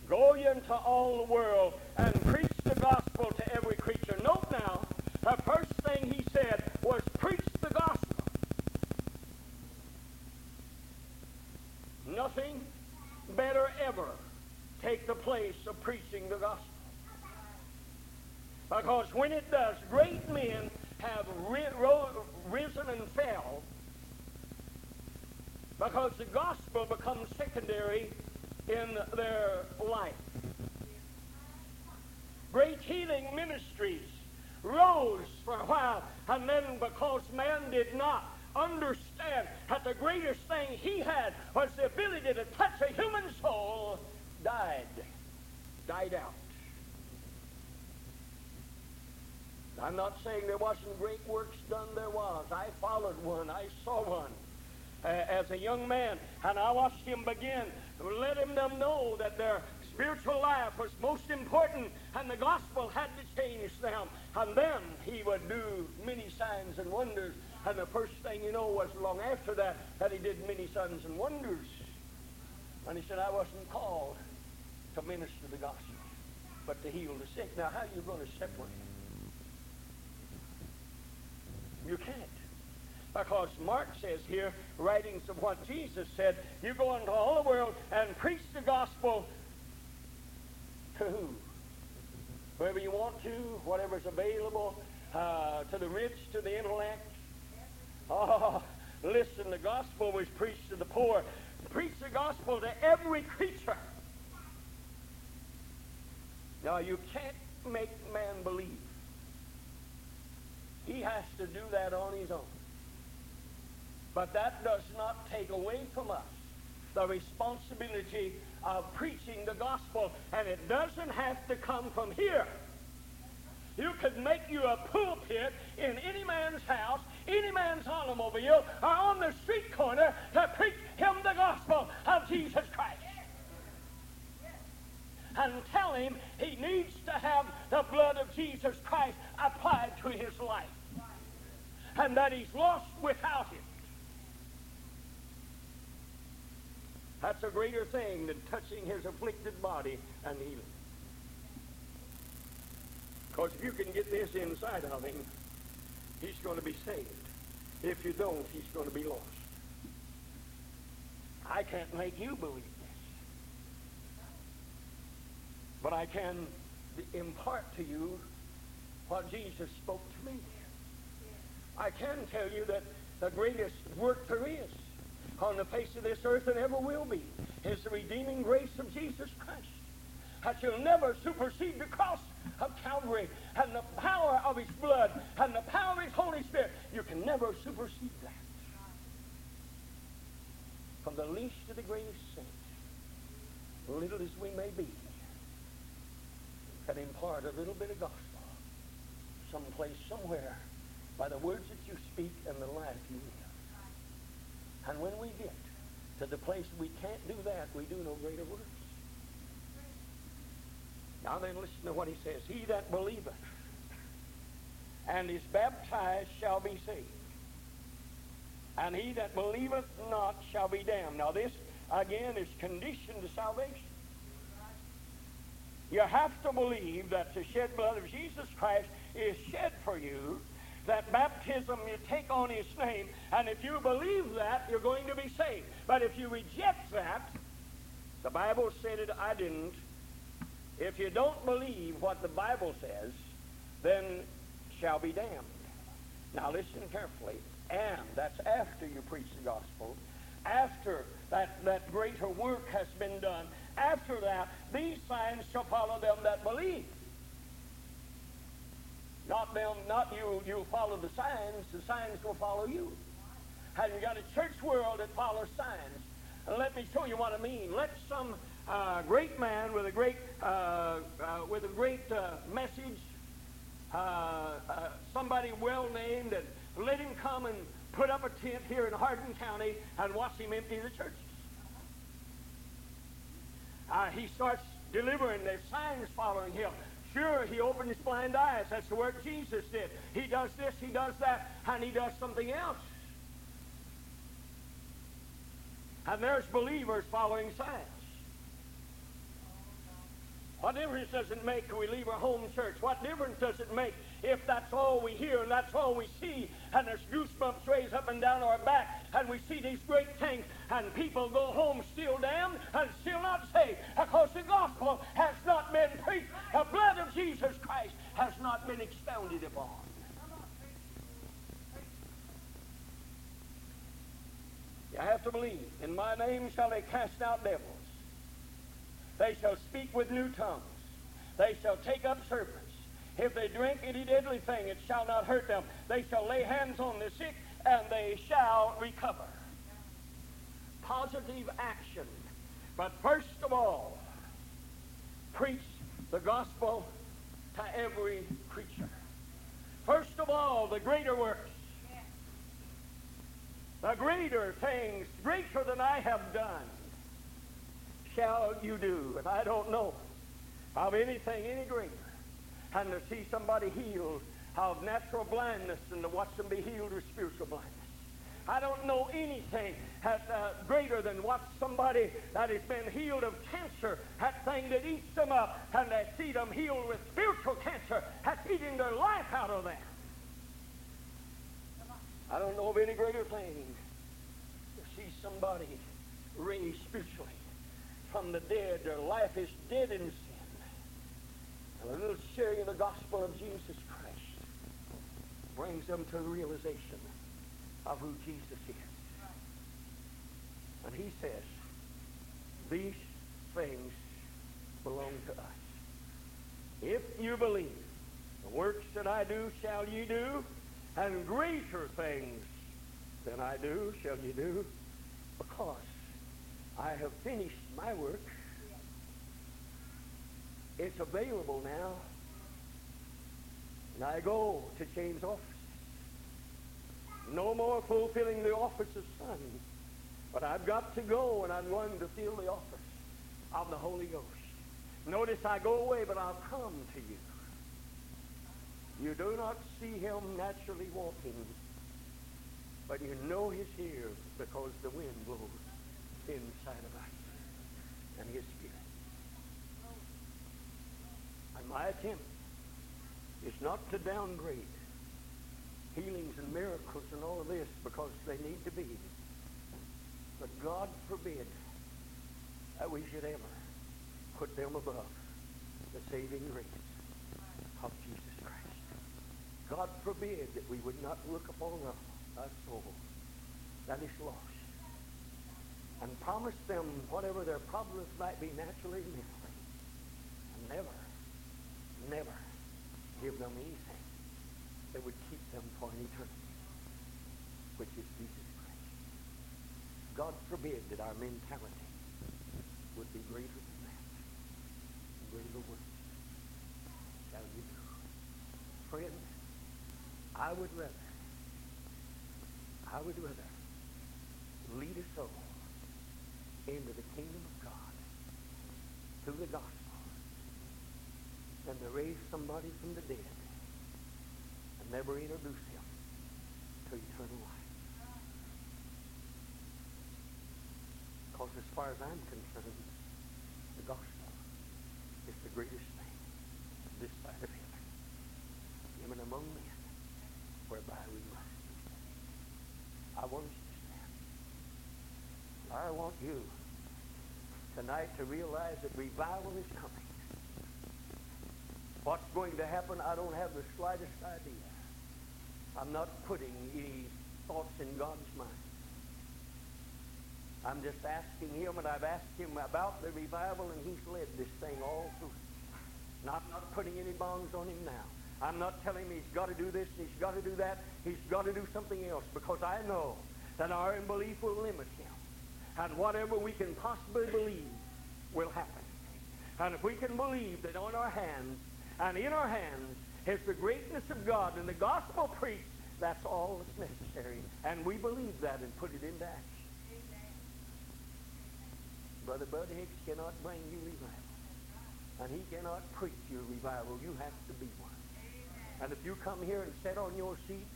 Go ye into all the world and preach the gospel to every creature. Note now, the first thing he said was preach the gospel. Nothing better ever take the place of preaching the gospel. Because when it does, great men have risen and fell because the gospel becomes secondary in their life. Great healing ministries rose for a while, and then because man did not understand that the greatest thing he had was the ability to touch a human soul, died, died out. I'm not saying there wasn't great works done, there was. I followed one, I saw one uh, as a young man, and I watched him begin letting them know that their spiritual life was most important and the gospel had to change them. And then he would do many signs and wonders. And the first thing you know was long after that that he did many signs and wonders. And he said, I wasn't called to minister the gospel, but to heal the sick. Now, how are you going to separate? You can't. Because Mark says here, writings of what Jesus said, you go into all the world and preach the gospel to who? Whoever you want to, whatever's available, uh, to the rich, to the intellect. Oh, listen, the gospel was preached to the poor. Preach the gospel to every creature. Now, you can't make man believe. He has to do that on his own. But that does not take away from us the responsibility of preaching the gospel. And it doesn't have to come from here. You could make you a pulpit in any man's house, any man's automobile, or on the street corner to preach him the gospel of Jesus Christ. And tell him he needs to have the blood of Jesus Christ applied to his life. And that he's lost without it. That's a greater thing than touching his afflicted body and healing. Because if you can get this inside of him, he's going to be saved. If you don't, he's going to be lost. I can't make you believe this. But I can impart to you what Jesus spoke to me. I can tell you that the greatest work there is on the face of this earth and ever will be is the redeeming grace of Jesus Christ. That you'll never supersede the cross of Calvary and the power of his blood and the power of his Holy Spirit. You can never supersede that. From the least to the greatest saint, little as we may be, can impart a little bit of gospel someplace, somewhere, by the words that you speak and the life you live. And when we get to the place we can't do that, we do no greater works. Now then, listen to what he says. He that believeth and is baptized shall be saved. And he that believeth not shall be damned. Now this, again, is conditioned to salvation. You have to believe that the shed blood of Jesus Christ is shed for you that baptism you take on his name, and if you believe that, you're going to be saved. But if you reject that, the Bible said it, I didn't. If you don't believe what the Bible says, then shall be damned. Now listen carefully. And that's after you preach the gospel. After that, that greater work has been done. After that, these signs shall follow them that believe. Not them, not you. You follow the signs. The signs will follow you. Have you got a church world that follows signs? And let me show you what I mean. Let some a great man with a great, uh, uh, with a great uh, message, uh, uh, somebody well named, and let him come and put up a tent here in Hardin County and watch him empty the churches. Uh, he starts delivering. There's signs following him. Sure, he opened his blind eyes. That's the work Jesus did. He does this, he does that, and he does something else. And there's believers following signs. What difference does it make we leave our home church? What difference does it make if that's all we hear and that's all we see and there's goosebumps raise up and down our back and we see these great things and people go home still damned and still not saved because the gospel has not been preached. The blood of Jesus Christ has not been expounded upon. You have to believe. In my name shall they cast out devils. They shall speak with new tongues. They shall take up serpents. If they drink any deadly thing, it shall not hurt them. They shall lay hands on the sick, and they shall recover. Positive action. But first of all, preach the gospel to every creature. First of all, the greater works. The greater things, greater than I have done shall you do? And I don't know of anything any greater than to see somebody healed of natural blindness and to watch them be healed of spiritual blindness. I don't know anything that, uh, greater than watch somebody that has been healed of cancer, that thing that eats them up, and they see them healed with spiritual cancer, that's eating their life out of them. I don't know of any greater thing to see somebody raised spiritually from the dead. Their life is dead in sin. And a little sharing of the gospel of Jesus Christ brings them to the realization of who Jesus is. And he says, these things belong to us. If you believe, the works that I do shall ye do, and greater things than I do shall ye do, because I have finished my work. It's available now. And I go to James' office. No more fulfilling the office of son. But I've got to go and I'm going to fill the office of the Holy Ghost. Notice I go away, but I'll come to you. You do not see him naturally walking, but you know he's here because the wind blows inside of us and his spirit. My attempt is not to downgrade healings and miracles and all of this because they need to be. But God forbid that we should ever put them above the saving grace of Jesus Christ. God forbid that we would not look upon a, a soul that is lost and promise them whatever their problems might be naturally and mentally. And never, never give them anything that would keep them for an eternity, which is Jesus Christ. God forbid that our mentality would be greater than that. Greater works shall you do. Friend, I would rather, I would rather lead a soul into the kingdom of God through the gospel than to raise somebody from the dead and never introduce him to eternal life. Because as far as I'm concerned, the gospel is the greatest thing on this side of heaven, even among men, whereby we must be. I want you I want you tonight to realize that revival is coming. What's going to happen, I don't have the slightest idea. I'm not putting any thoughts in God's mind. I'm just asking him, and I've asked him about the revival, and he's led this thing all through. Not, not putting any bonds on him now. I'm not telling him he's got to do this, he's got to do that, he's got to do something else, because I know that our unbelief will limit him and whatever we can possibly believe will happen. And if we can believe that on our hands and in our hands is the greatness of God and the gospel preached, that's all that's necessary. And we believe that and put it into action. Brother Bud Hicks cannot bring you revival. And he cannot preach you revival. You have to be one. And if you come here and sit on your seat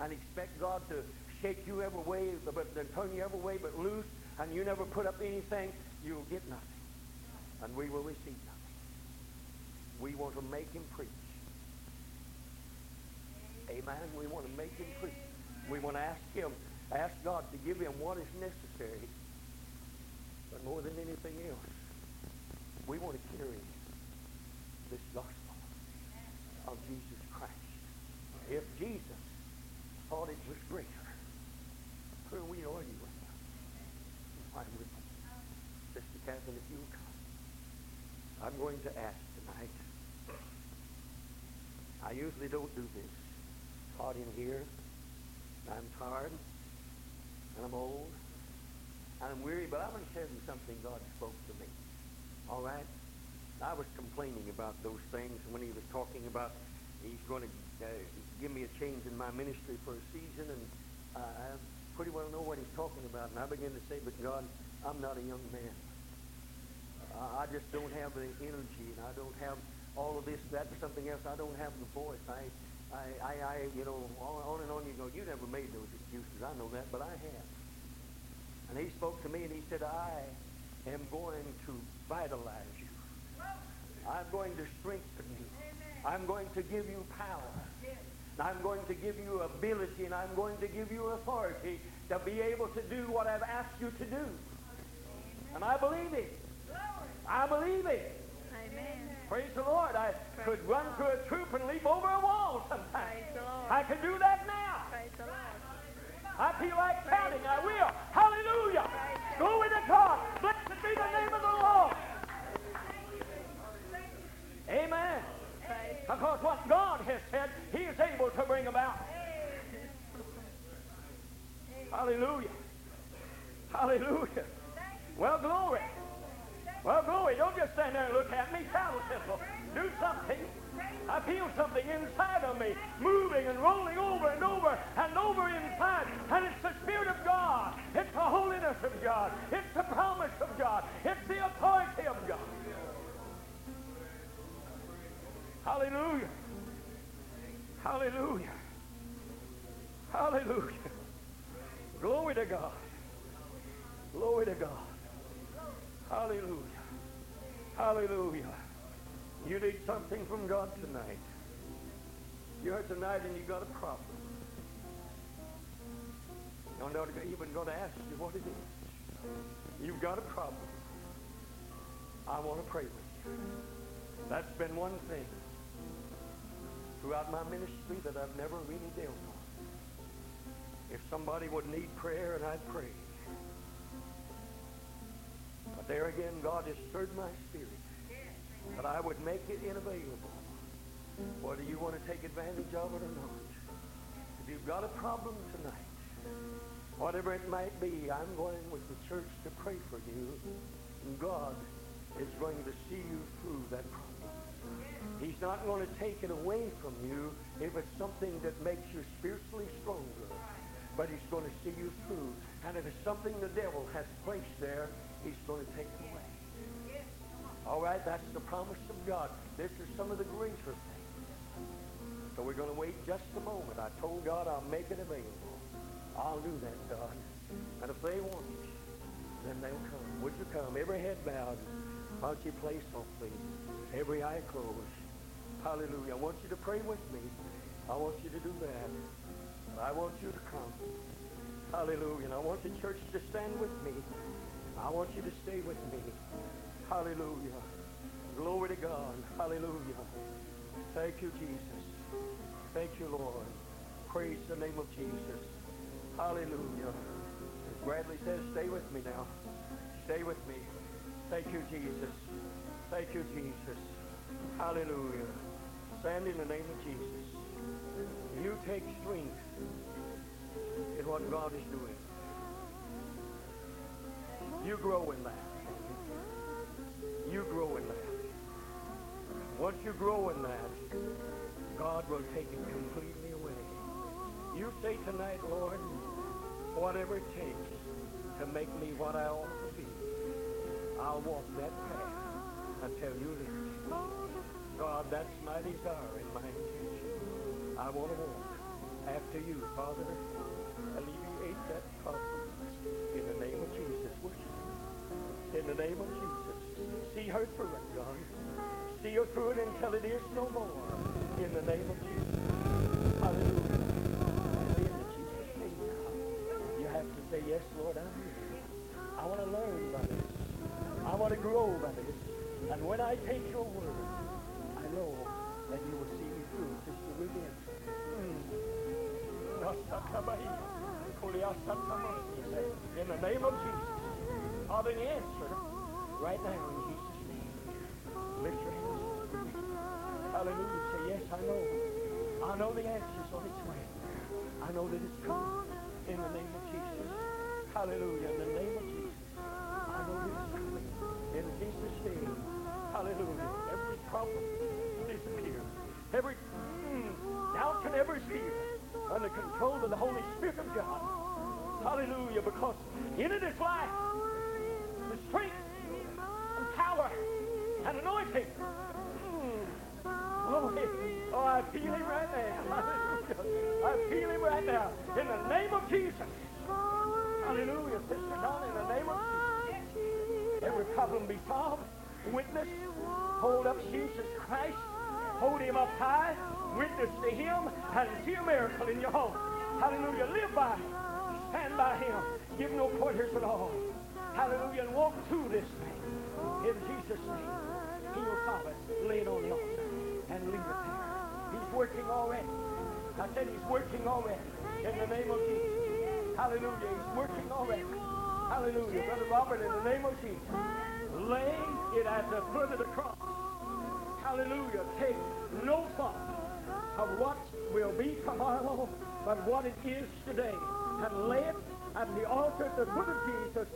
and expect God to shake you every way, but then turn you every way but loose, and you never put up anything, you'll get nothing. And we will receive nothing. We want to make him preach. Amen. We want to make him preach. We want to ask him, ask God to give him what is necessary. But more than anything else, we want to carry this gospel of Jesus Christ. If Jesus thought it was greater, who are we to argue with? Why would Sister Catherine, if you come, I'm going to ask usually don't do this. Hot in here. I'm tired. And I'm old. And I'm weary, but I'm going to tell you something God spoke to me. All right? I was complaining about those things when he was talking about he's going to uh, give me a change in my ministry for a season, and uh, I pretty well know what he's talking about. And I began to say, but God, I'm not a young man. I just don't have the energy, and I don't have all of this, that, or something else. I don't have the voice. I, I, I, I you know, on and on you go. You never made those excuses. I know that, but I have. And he spoke to me, and he said, I am going to vitalize you. I'm going to strengthen you. I'm going to give you power. I'm going to give you ability, and I'm going to give you authority to be able to do what I've asked you to do. And I believe it. I believe it. Amen. Praise the Lord. I Praise could run through a troop and leap over a wall sometimes. Praise. I can do that now. Praise the Lord. I feel like shouting. I will. Hallelujah. Praise Glory to God. Blessed be the name of the Lord. Amen. Because what God has said, He is able to bring about. Hallelujah. Hallelujah. Well, glory. Well, glory. Don't just stand there and look at me. Shout a simple. Do something. I feel something inside of me moving and rolling over and over and over inside. And it's the Spirit of God. It's the holiness of God. It's the promise of God. It's the authority of God. Hallelujah. Hallelujah. Hallelujah. Glory to God. Glory to God. Hallelujah. Hallelujah. You need something from God tonight. You're here tonight and you got a problem. I'm not even going to ask you what it is. You've got a problem. I want to pray with you. That's been one thing throughout my ministry that I've never really dealt with. If somebody would need prayer, and I'd pray. But there again, God has stirred my spirit that I would make it inavailable, whether you want to take advantage of it or not. If you've got a problem tonight, whatever it might be, I'm going with the church to pray for you, and God is going to see you through that problem. He's not going to take it away from you if it's something that makes you spiritually stronger. But he's going to see you through. And if it's something the devil has placed there, he's going to take it away. All right, that's the promise of God. This is some of the greater things. So we're going to wait just a moment. I told God I'll make it available. I'll do that, God. And if they want it, then they'll come. Would you come? Every head bowed. Why don't you play softly? Every eye closed. Hallelujah. I want you to pray with me. I want you to do that. I want you to come. Hallelujah. And I want the church to stand with me. I want you to stay with me. Hallelujah. Glory to God. Hallelujah. Thank you, Jesus. Thank you, Lord. Praise the name of Jesus. Hallelujah. As Bradley says, stay with me now. Stay with me. Thank you, Jesus. Thank you, Jesus. Hallelujah. Stand in the name of Jesus. You take strength in what God is doing. You grow in that. you grow in that. Once you grow in that, God will take it completely away. You say tonight, Lord, whatever it takes to make me what I ought to be, I'll walk that path until you me. God, that's my desire and my intention. I want to walk after you, Father. Alleviate that In the name of Jesus. See her through it, God. See her through it until it is no more. In the name of Jesus. Hallelujah. You have to say, yes, Lord, I'm here. I want to learn by this. I want to grow by this. And when I take your word, I know that you will see me through, Sister Redemption. Hmm. In the name of Jesus. Father, the answer right now in Jesus' name. Lift your hands. Hallelujah. Say, yes, I know. I know the answer's on its way. I know that it's coming. In the name of Jesus. Hallelujah. In the name of Jesus. I know that it's coming. In Jesus' name. Hallelujah. Every problem disappears. Every mm, doubt and every fear under control of the Holy Spirit of God. Hallelujah. Because in it is life, and anointing. Oh, oh, I feel him right now. I feel him right now. In the name of Jesus. Hallelujah. Sister Donna, in the name of Jesus. Every problem be solved. Witness. Hold up Jesus Christ. Hold him up high. Witness to him and see a miracle in your home. Hallelujah. Live by him. Stand by him. Give no pointers at all. Hallelujah. And walk through this thing. In Jesus' name. It. Lay it on the altar and leave it there. He's working already. I said he's working already. In the name of Jesus. Hallelujah. He's working already. Hallelujah. Brother Robert, in the name of Jesus. Lay it at the foot of the cross. Hallelujah. Take no thought of what will be tomorrow, but what it is today. And lay it at the altar at the foot of Jesus